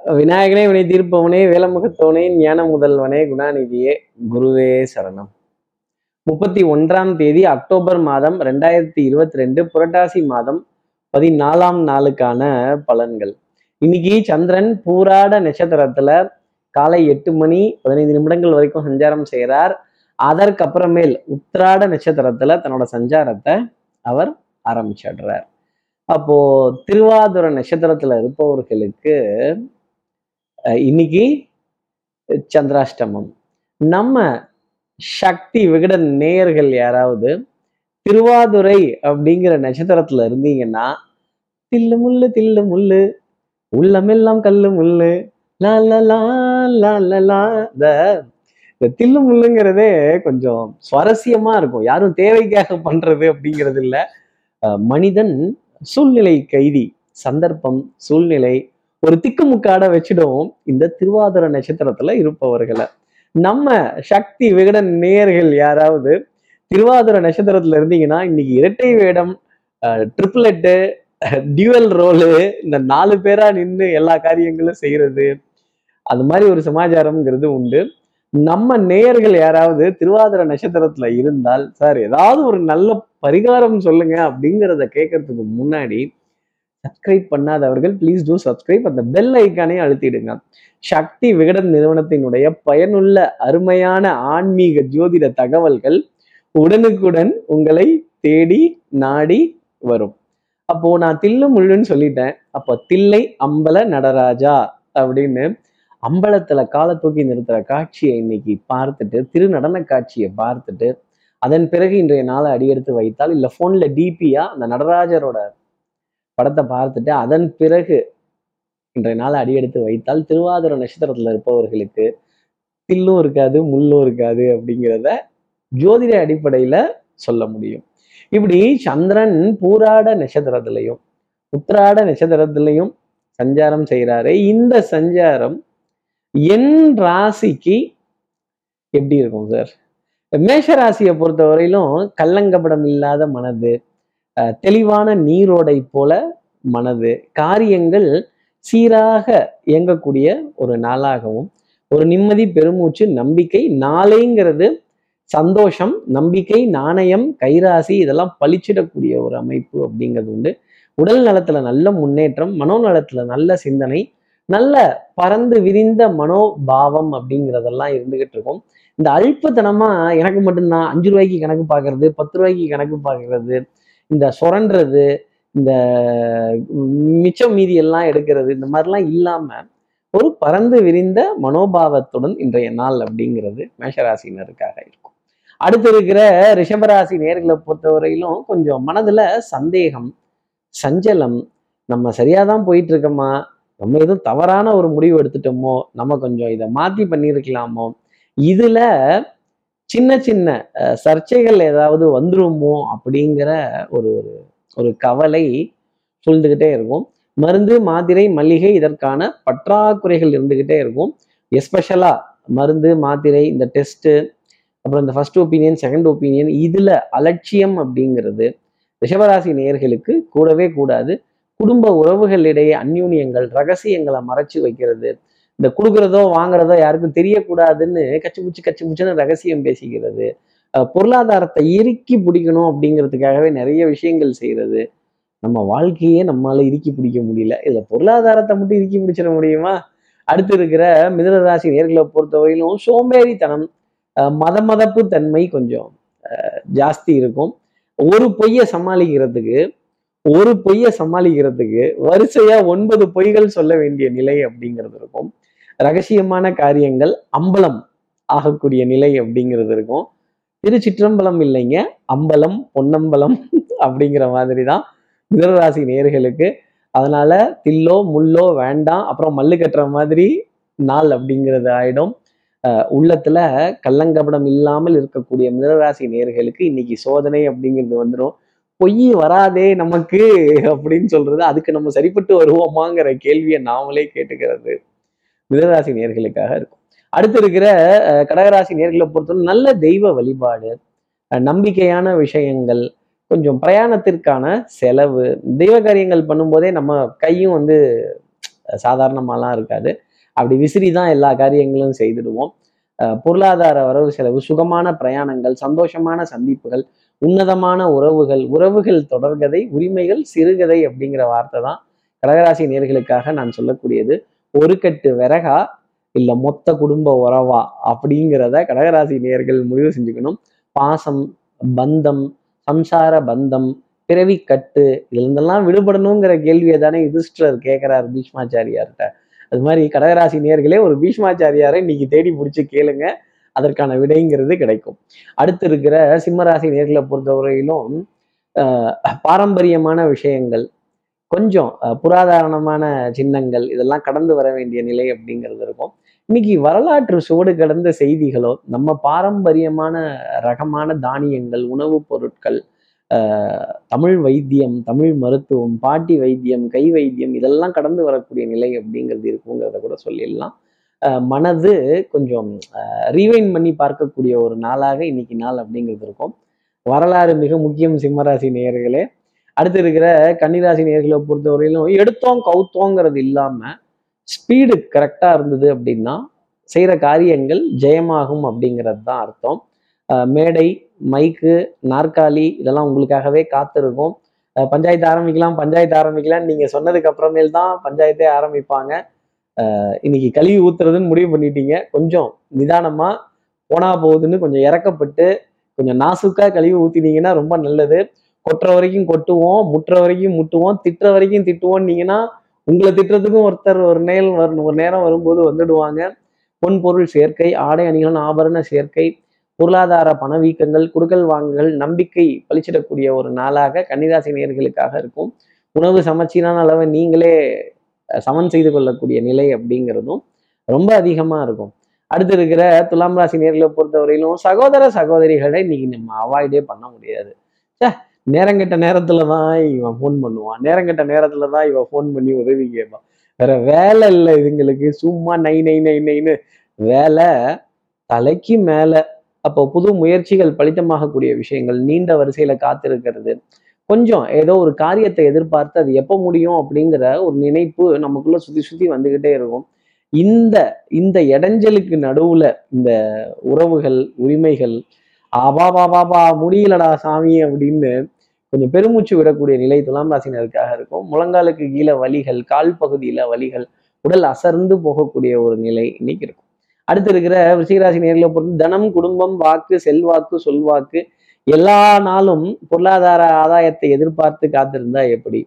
விநாயகனே வினை தீர்ப்பவனே வேலமுகத்தவனே ஞான முதல்வனே குணாநிதியே குருவே சரணம். முப்பத்தி ஒன்றாம் தேதி அக்டோபர் மாதம் ரெண்டாயிரத்தி இருபத்தி ரெண்டு புரட்டாசி மாதம் பதினாலாம் நாளுக்கான பலன்கள். இன்னைக்கு சந்திரன் பூராட நட்சத்திரத்துல காலை எட்டு மணி பதினைந்து நிமிடங்கள் வரைக்கும் சஞ்சாரம் செய்கிறார் அதற்கப்புறமேல் உத்திராட நட்சத்திரத்துல தன்னோட சஞ்சாரத்தை அவர் ஆரம்பிச்சிடுறார். அப்போ திருவாதுர நட்சத்திரத்துல இருப்பவர்களுக்கு இன்னைக்கு சந்திராஷ்டமம். நம்ம சக்தி விகடன் நேயர்கள் யாராவது திருவாதுரை அப்படிங்கிற நட்சத்திரத்துல இருந்தீங்கன்னா தில்லு முள்ளு தில்லு முள்ளு உள்ளமெல்லாம் கல்லு முள்ளு லா லா லா லா லா இந்த தில்லு முள்ளுங்கிறதே கொஞ்சம் சுவாரஸ்யமா இருக்கும். யாரும் தேவைக்காக பண்றது அப்படிங்கிறது இல்ல. மனிதன் சூழ்நிலை கைதி சந்தர்ப்பம் சூழ்நிலை ஒரு திக்குமுக்காட வச்சிடும் இந்த திருவாதிர நட்சத்திரத்துல இருப்பவர்களை. நம்ம சக்தி விகடன் நேயர்கள் யாராவது திருவாதிர நட்சத்திரத்துல இருந்தீங்கன்னா இன்னைக்கு இரட்டை வேடம் ட்ரிப்ளெட்டு டியூவல் ரோலு இந்த நாலு பேரா நின்று எல்லா காரியங்களும் செய்யறது அது மாதிரி ஒரு சமாச்சாரம்ங்கிறது உண்டு. நம்ம நேயர்கள் யாராவது திருவாதிர நட்சத்திரத்துல இருந்தால் சார் ஏதாவது ஒரு நல்ல பரிகாரம் சொல்லுங்க அப்படிங்கிறத கேட்கறதுக்கு முன்னாடி சப்ஸ்கிரைப் பண்ணாதவர்கள் ப்ளீஸ் டூ சப்ஸ்கிரைப் அந்த பெல் ஐக்கானே அழுத்திடுங்க. சக்தி விகடன் நிறுவனத்தினுடைய பயனுள்ள அருமையான ஆன்மீக ஜோதிட தகவல்கள் உடனுக்குடன் உங்களை தேடி நாடி வரும். அப்போ நான் தில்லு முள்ளுன்னு சொல்லிட்டேன். அப்போ தில்லை அம்பல நடராஜா அப்படின்னு அம்பலத்துல காலை தூக்கி நிறுத்துற காட்சியை இன்னைக்கு பார்த்துட்டு திருநடன காட்சியை பார்த்துட்டு அதன் பிறகு இன்றைய நாளை அடியெடுத்து வைத்தால் இல்ல போன்ல டிபியா அந்த நடராஜரோட படத்தை பார்த்துட்டு அதன் பிறகு இன்றைய நாள் அடியெடுத்து வைத்தால் திருவாதிர நட்சத்திரத்துல இருப்பவர்களுக்கு தில்லும் இருக்காது முள்ளும் இருக்காது அப்படிங்கிறத ஜோதிட அடிப்படையில சொல்ல முடியும். இப்படி சந்திரன் பூராட நட்சத்திரத்திலையும் உத்திராட நட்சத்திரத்திலையும் சஞ்சாரம் செய்கிறாரு. இந்த சஞ்சாரம் என் ராசிக்கு எப்படி இருக்கும் சார் மேஷ ராசியை பொறுத்த வரையிலும் கள்ளங்கபடம் இல்லாத மனது தெளிவான நீரோடை போல மனது. காரியங்கள் சீராக இயங்கக்கூடிய ஒரு நாளாகவும் ஒரு நிம்மதி பெருமூச்சு நம்பிக்கை நாளைங்கிறது சந்தோஷம் நம்பிக்கை நாணயம் கைராசி இதெல்லாம் பளிச்சிடக்கூடிய ஒரு அமைப்பு அப்படிங்கிறது உண்டு. உடல் நலத்துல நல்ல முன்னேற்றம் மனோநலத்துல நல்ல சிந்தனை நல்ல பறந்து விரிந்த மனோபாவம் அப்படிங்கிறதெல்லாம் இருந்துகிட்டு இருக்கும். இந்த அல்பத்தனமா எனக்கு மட்டும்தான் அஞ்சு ரூபாய்க்கு கணக்கு பார்க்கறது பத்து ரூபாய்க்கு கணக்கு பார்க்கறது இந்த சுரண்டுறது இந்த மிச்சம் மீதி எல்லாம் எடுக்கிறது இந்த மாதிரிலாம் இல்லாம ஒரு பறந்து விரிந்த மனோபாவத்துடன் இன்றைய நாள் அப்படிங்கிறது மேஷராசினருக்காக இருக்கும். அடுத்து இருக்கிற ரிஷபராசி நேர்களை பொறுத்தவரையிலும் கொஞ்சம் மனதுல சந்தேகம் சஞ்சலம் நம்ம சரியாதான் போயிட்டு இருக்கோமா நம்ம எதுவும் தவறான ஒரு முடிவு எடுத்துட்டோமோ? நம்ம கொஞ்சம் இதை மாத்தி பண்ணியிருக்கலாமோ? இதுல சின்ன சின்ன சர்ச்சைகள் ஏதாவது வந்துருமோ அப்படிங்கிற ஒரு ஒரு ஒரு கவலை சூழ்ந்துக்கிட்டே இருக்கும். மருந்து மாத்திரை மல்லிகை இதற்கான பற்றாக்குறைகள் இருந்துக்கிட்டே இருக்கும். எஸ்பெஷலாக மருந்து மாத்திரை இந்த டெஸ்ட்டு அப்புறம் இந்த ஃபர்ஸ்ட் ஒப்பீனியன் செகண்ட் ஒப்பீனியன் இதில் அலட்சியம் அப்படிங்கிறது ரிஷபராசி நேயர்களுக்கு கூடவே கூடாது. குடும்ப உறவுகளிடையே அந்யூன்யங்கள் ரகசியங்களை மறைச்சு வைக்கிறது இந்த கொடுக்குறதோ வாங்குறதோ யாருக்கும் தெரியக்கூடாதுன்னு கச்சு முச்சு கச்சு முச்சுன்னு ரகசியம் பேசிக்கிறது. பொருளாதாரத்தை இறுக்கி பிடிக்கணும் அப்படிங்கிறதுக்காகவே நிறைய விஷயங்கள் செய்கிறது. நம்ம வாழ்க்கையே நம்மளால இறுக்கி பிடிக்க முடியல. இதில் பொருளாதாரத்தை மட்டும் இறுக்கி பிடிச்சிட முடியுமா? அடுத்து இருக்கிற மிதனராசி நேர்களை பொறுத்தவரையிலும் சோம்பேறித்தனம் மத மதப்பு தன்மை கொஞ்சம் ஜாஸ்தி இருக்கும். ஒரு பொய்யை சமாளிக்கிறதுக்கு ஒரு பொய்யை சமாளிக்கிறதுக்கு வரிசையா ஒன்பது பொய்கள் சொல்ல வேண்டிய நிலை அப்படிங்கிறது இருக்கும். ரகசியமான காரியங்கள் அம்பலம் ஆகக்கூடிய நிலை அப்படிங்கிறது இருக்கும். திருச்சிற்றம்பலம் இல்லைங்க. அம்பலம் பொன்னம்பலம் அப்படிங்கிற மாதிரி தான் மிதனராசி நேர்களுக்கு. அதனால தில்லோ முள்ளோ வேண்டாம். அப்புறம் மல்லு கட்டுற மாதிரி நாள் அப்படிங்கிறது ஆயிடும். அஹ் உள்ளத்துல கள்ளங்கபடம் இல்லாமல் இருக்கக்கூடிய மிதனராசி நேர்களுக்கு இன்னைக்கு சோதனை அப்படிங்கிறது வந்துடும் பொய் வராதே நமக்கு அப்படின்னு சொல்றது அதுக்கு நம்ம சரிப்பட்டு வருவோமாங்கிற கேள்வியை நாமளே கேட்டுக்கிறது மிதராசி நேர்களுக்காக இருக்கும். அடுத்து இருக்கிற கடகராசி நேர்களை பொறுத்தவரை நல்ல தெய்வ வழிபாடு நம்பிக்கையான விஷயங்கள் கொஞ்சம் பிரயாணத்திற்கான செலவு தெய்வ காரியங்கள் பண்ணும்போதே நம்ம கையும் வந்து சாதாரணமாலாம் இருக்காது. அப்படி விசிறி தான் எல்லா காரியங்களும் செய்துடுவோம். அஹ் பொருளாதார வரவு செலவு சுகமான பிரயாணங்கள் சந்தோஷமான சந்திப்புகள் உன்னதமான உறவுகள் உறவுகள் தொடர்கதை உரிமைகள் சிறுகதை அப்படிங்கிற வார்த்தை தான் கடகராசி நேர்களுக்காக நான் சொல்லக்கூடியது. ஒரு கட்டு விறகா இல்ல மொத்த குடும்ப உறவா அப்படிங்கிறத கடகராசி நேர்கள் முடிவு செஞ்சுக்கணும். பாசம் பந்தம் சம்சார பந்தம் பிறவி கட்டு இதுல விடுபடணுங்கிற கேள்வியை தானே யுதிஷ்டர் கேட்கிறார் பீஷ்மாச்சாரியார்கிட்ட. அது மாதிரி கடகராசி நேர்களே ஒரு பீஷ்மாச்சாரியாரை இன்னைக்கு தேடி பிடிச்சி கேளுங்க. அதற்கான விடைங்கிறது கிடைக்கும். அடுத்து இருக்கிற சிம்மராசி நேர்களை பொறுத்தவரையிலும் ஆஹ் பாரம்பரியமான விஷயங்கள் கொஞ்சம் புராதாரணமான சின்னங்கள் இதெல்லாம் கடந்து வர வேண்டிய நிலை அப்படிங்கிறது இருக்கும். இன்னைக்கு வரலாற்று சுவடு கடந்த செய்திகளோ நம்ம பாரம்பரியமான ரகமான தானியங்கள் உணவுப் பொருட்கள் ஆஹ், தமிழ் வைத்தியம் தமிழ் மருத்துவம் பாட்டி வைத்தியம் கை வைத்தியம் இதெல்லாம் கடந்து வரக்கூடிய நிலை அப்படிங்கிறது இருக்குங்கிறத கூட சொல்லிடலாம். மனது கொஞ்சம் ரீவைன் பண்ணி பார்க்கக்கூடிய ஒரு நாளாக இன்னைக்கு நாள் அப்படிங்கிறது இருக்கும். வரலாறு மிக முக்கியம் சிம்மராசி நேயர்களே. அடுத்து இருக்கிற கன்னிராசி நேர்களை பொறுத்தவரையிலும் எடுத்தோம் கவுத்தோங்கிறது இல்லாமல் ஸ்பீடு கரெக்டாக இருந்தது அப்படின்னா செய்கிற காரியங்கள் ஜெயமாகும் அப்படிங்கிறது தான் அர்த்தம். மேடை மைக்கு நாற்காலி இதெல்லாம் உங்களுக்காகவே காத்திருக்கும். பஞ்சாயத்து ஆரம்பிக்கலாம் பஞ்சாயத்து ஆரம்பிக்கலாம் நீங்கள் சொன்னதுக்கு அப்புறமேல் தான் பஞ்சாயத்தே ஆரம்பிப்பாங்க. இன்னைக்கு கழுவி ஊத்துறதுன்னு முடிவு பண்ணிட்டீங்க. கொஞ்சம் நிதானமா போனா போகுதுன்னு கொஞ்சம் இறக்கப்பட்டு கொஞ்சம் நாசுக்கா கழுவி ஊத்தினீங்கன்னா ரொம்ப நல்லது. கொட்டுற வரைக்கும் கொட்டுவோம் முட்டுற வரைக்கும் முட்டுவோம் திட்டுற வரைக்கும் திட்டுவோம் நீங்கன்னா உங்களை திட்டுறதுக்கும் ஒருத்தர் ஒரு நேரம் வரும் ஒரு நேரம் வரும்போது வந்துடுவாங்க. பொன் பொருள் சேர்க்கை ஆடை அணிகள் ஆபரண சேர்க்கை பொருளாதார பணவீக்கங்கள் குடுக்கல் வாங்குகள் நம்பிக்கை பழிச்சிடக்கூடிய ஒரு நாளாக கன்னிராசி நேர்களுக்காக இருக்கும். உணவு சமச்சீரான அளவை நீங்களே சமன் செய்து கொள்ளக்கூடிய நிலை அப்படிங்கிறதும் ரொம்ப அதிகமா இருக்கும். அடுத்து இருக்கிற துலாம் ராசி நேர்களை பொறுத்தவரையிலும் சகோதர சகோதரிகளை இன்னைக்கு நம்ம அவாய்டே பண்ண முடியாது. சே நேரங்கெட்ட நேரத்துல தான் இவன் ஃபோன் பண்ணுவான். நேரங்கெட்ட நேரத்துல தான் இவன் ஃபோன் பண்ணி உதவி கேட்பான். வேற வேலை இல்லை இதுங்களுக்கு. சும்மா நை நை நை நைன்னு வேலை தலைக்கு மேல. அப்போ புது முயற்சிகள் பலித்தமாகக்கூடிய விஷயங்கள் நீண்ட வரிசையில காத்திருக்கிறது. கொஞ்சம் ஏதோ ஒரு காரியத்தை எதிர்பார்த்து அது எப்போ முடியும் அப்படிங்கிற ஒரு நினைப்பு நமக்குள்ள சுத்தி சுத்தி வந்துகிட்டே இருக்கும். இந்த இந்த இடைஞ்சலுக்கு நடுவுல இந்த உறவுகள் உரிமைகள் ஆபா பாபா பா முடியலடா சாமி அப்படின்னு கொஞ்சம் பெருமூச்சு விடக்கூடிய நிலை துலாம் ராசினருக்காக இருக்கும். முழங்காலுக்கு கீழே வலிகள் கால் பகுதியில வலிகள் உடல் அசர்ந்து போகக்கூடிய ஒரு நிலை இன்னைக்கு இருக்கும். அடுத்து இருக்கிற விஷயராசி நேர்களை பொறுத்து தனம் குடும்பம் வாக்கு செல்வாக்கு சொல்வாக்கு எல்லா நாளும் பொருளாதார ஆதாயத்தை எதிர்பார்த்து காத்திருந்தா எப்படி?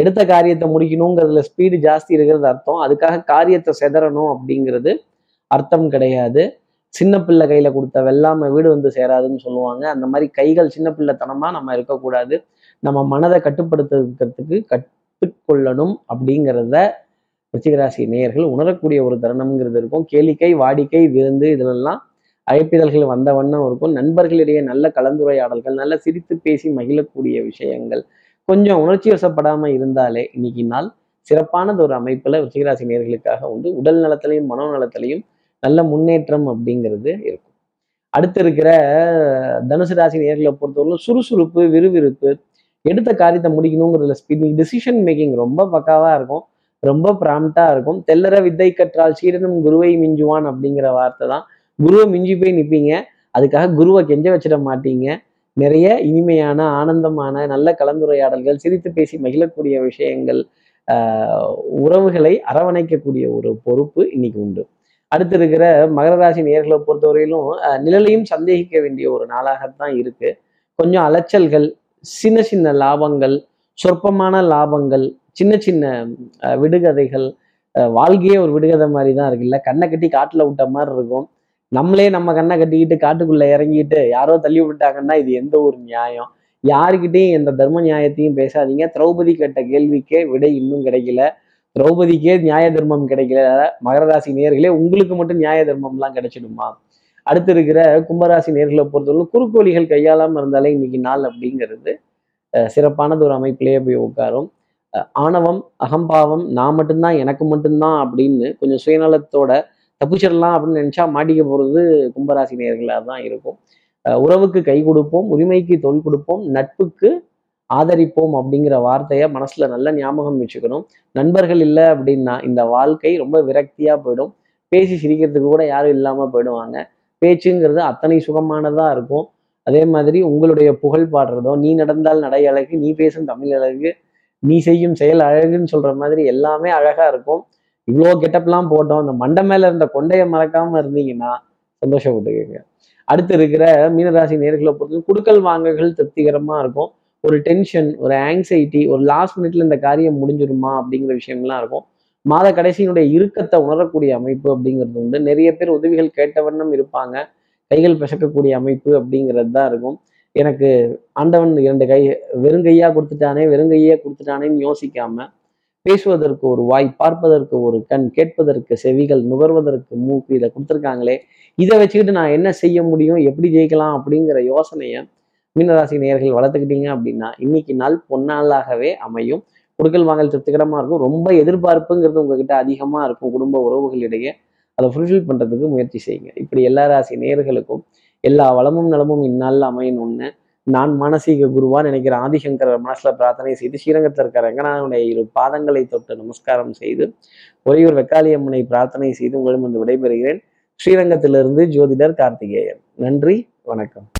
எடுத்த காரியத்தை முடிக்கணுங்கிறதுல ஸ்பீடு ஜாஸ்தி இருக்கிறது அர்த்தம். அதுக்காக காரியத்தை செதறணும் அப்படிங்கிறது அர்த்தம் கிடையாது. சின்ன பிள்ளை கையில கொடுத்த வெள்ளாமை வீடு வந்து சேராதுன்னு சொல்லுவாங்க. அந்த மாதிரி கைகள் சின்ன பிள்ளைத்தனமா நம்ம இருக்கக்கூடாது. நம்ம மனதை கட்டுப்படுத்துறதுக்கு கற்றுக்கொள்ளணும் அப்படிங்கிறத ரிச்சிகராசி நேயர்கள் உணரக்கூடிய ஒரு தருணம்ங்கிறது இருக்கும். கேளிக்கை வாடிக்கை விருந்து இதுலெல்லாம் அழைப்பிதழ்கள் வந்த வண்ணம் இருக்கும். நண்பர்களிடையே நல்ல கலந்துரையாடல்கள் நல்ல சிரித்து பேசி மகிழக்கூடிய விஷயங்கள் கொஞ்சம் உணர்ச்சி வசப்படாம இருந்தாலே இன்னைக்கு நாள் சிறப்பானது ஒரு அமைப்புல ரிஷிகராசி நேர்களுக்காக உண்டு. உடல் நலத்திலையும் மனோ நலத்திலையும் நல்ல முன்னேற்றம் அப்படிங்கிறது இருக்கும். அடுத்து இருக்கிற தனுசு ராசி நேர்களை பொறுத்தவரைக்கும் சுறுசுறுப்பு விறுவிறுப்பு எடுத்த காரியத்தை முடிக்கணுங்கிறதுல ஸ்பீட் டிசிஷன் மேக்கிங் ரொம்ப பக்காவா இருக்கும். ரொம்ப ப்ராம்ப்டா இருக்கும். தெல்லற வித்தை கற்றால் சீரனும் குருவை மிஞ்சுவான் அப்படிங்கிற வார்த்தை தான் குருவை மிஞ்சி போய் நிற்பீங்க அதுக்காக குருவை கெஞ்ச வச்சிட மாட்டீங்க. நிறைய இனிமையான ஆனந்தமான நல்ல கலந்துரையாடல்கள் சிரித்து பேசி மகிழக்கூடிய விஷயங்கள் உறவுகளை அரவணைக்கக்கூடிய ஒரு பொறுப்பு இன்னைக்கு உண்டு. அடுத்து இருக்கிற மகர ராசி நேர்களை பொறுத்தவரையிலும் நிழலையும் சந்தேகிக்க வேண்டிய ஒரு நாளாகத்தான் இருக்கு. கொஞ்சம் அலைச்சல்கள் சின்ன சின்ன லாபங்கள் சொற்பமான லாபங்கள் சின்ன சின்ன விடுகதைகள் வாழ்க்கையே ஒரு விடுகதை மாதிரி தான் இருக்குல்ல கண்ணை கட்டி காட்டில் விட்ட மாதிரி இருக்கும். நம்மளே நம்ம கண்ணை கட்டிக்கிட்டு காட்டுக்குள்ள இறங்கிட்டு யாரோ தள்ளி விட்டாங்கன்னா இது எந்த ஒரு நியாயம்? யாருக்கிட்டையும் எந்த தர்ம நியாயத்தையும் பேசாதீங்க. திரௌபதி கேட்ட கேள்விக்கே விடை இன்னும் கிடைக்கல. திரௌபதிக்கே நியாய தர்மம் கிடைக்கல. மகராசி நேர்களே உங்களுக்கு மட்டும் நியாய தர்மம்லாம் கிடைச்சிடுமா? அடுத்து இருக்கிற கும்பராசி நேர்களை பொறுத்தவரை குறுக்கோழிகள் கையாளாமல் இருந்தாலே இன்னைக்கு நாள் அப்படிங்கிறது சிறப்பானது ஒரு அமைப்பிலேயே போய் உட்காரும். ஆணவம் அகம்பாவம் நான் மட்டும்தான் எனக்கு மட்டும்தான் அப்படின்னு கொஞ்சம் சுயநலத்தோட தப்பிச்சிடலாம் அப்படின்னு நினைச்சா மாட்டிக்க போகிறது கும்பராசி நேர்களாக தான் இருக்கும். உறவுக்கு கை கொடுப்போம் உரிமைக்கு தொல் கொடுப்போம் நட்புக்கு ஆதரிப்போம் அப்படிங்கிற வார்த்தையை மனசுல நல்ல ஞாபகம் வச்சுக்கணும். நண்பர்கள் இல்லை அப்படின்னா இந்த வாழ்க்கை ரொம்ப விரக்தியா போயிடும். பேசி சிரிக்கிறதுக்கு கூட யாரும் இல்லாமல் போயிடுவாங்க. பேச்சுங்கிறது அத்தனை சுகமானதாக இருக்கும். அதே மாதிரி உங்களுடைய புகழ் பாடுறதோ நீ நடந்தால் நடை அழகு நீ பேசும் தமிழ் அழகு நீ செய்யும் செயல் அழகுன்னு சொல்ற மாதிரி எல்லாமே அழகா இருக்கும். இவ்வளோ கெட்டப்லாம் போட்டோம். அந்த மண்டை மேல இருந்த கொண்டையை மறக்காம இருந்தீங்கன்னா சந்தோஷப்பட்டுக்கங்க அடுத்து இருக்கிற மீனராசி நேர்களை பொறுத்து குடுக்கல் வாங்கல்கள் திருப்திகரமா இருக்கும். ஒரு டென்ஷன் ஒரு ஆங்ஸைட்டி ஒரு லாஸ்ட் மினிட்ல இந்த காரியம் முடிஞ்சிருமா அப்படிங்கிற விஷயங்கள்லாம் இருக்கும். மாத கடைசியினுடைய இறுக்கத்தை உணரக்கூடிய அமைப்பு அப்படிங்கிறது உண்டு. நிறைய பேர் உதவிகள் கேட்ட வண்ணம் இருப்பாங்க. கைகள் பிசக்கக்கூடிய அமைப்பு அப்படிங்கிறது தான் இருக்கும். எனக்கு ஆண்டவன் இரண்டு கை வெறுங்கையா கொடுத்துட்டானே வெறுங்கையா கொடுத்துட்டானேன்னு யோசிக்காம பேசுவதற்கு ஒரு வாய் பார்ப்பதற்கு ஒரு கண் கேட்பதற்கு செவிகள் நுகர்வதற்கு மூக்கு இதை கொடுத்துருக்காங்களே இதை வச்சுக்கிட்டு நான் என்ன செய்ய முடியும் எப்படி ஜெயிக்கலாம் அப்படிங்கிற யோசனையை மீனராசி நேயர்கள் வளர்த்துக்கிட்டீங்க அப்படின்னா இன்னைக்கு நாள் பொன்னாளாகவே அமையும். கொடுக்கல் வாங்கல் திருப்திகரமாக இருக்கும். ரொம்ப எதிர்பார்ப்புங்கிறது உங்ககிட்ட அதிகமாக இருக்கும். குடும்ப உறவுகளிடையே அதை ஃபுல்ஃபில் பண்ணுறதுக்கு முயற்சி செய்யுங்க. இப்படி எல்லா ராசி நேயர்களுக்கும் எல்லா வளமும் நலமும் இந்நாளில் அமையணும்னு நான் மானசீக குருவான் நினைக்கிற ஆதிசங்கரர் மனசுல பிரார்த்தனை செய்து ஸ்ரீரங்கத்தில் இருக்கிற ரங்கநாதனுடைய இரு பாதங்களை தொட்டு நமஸ்காரம் செய்து ஒரேயூர் வெக்காளியம்மனை பிரார்த்தனை செய்து உங்களிடம் வந்து விடைபெறுகிறேன். ஸ்ரீரங்கத்திலிருந்து ஜோதிடர் கார்த்திகேயன். நன்றி வணக்கம்.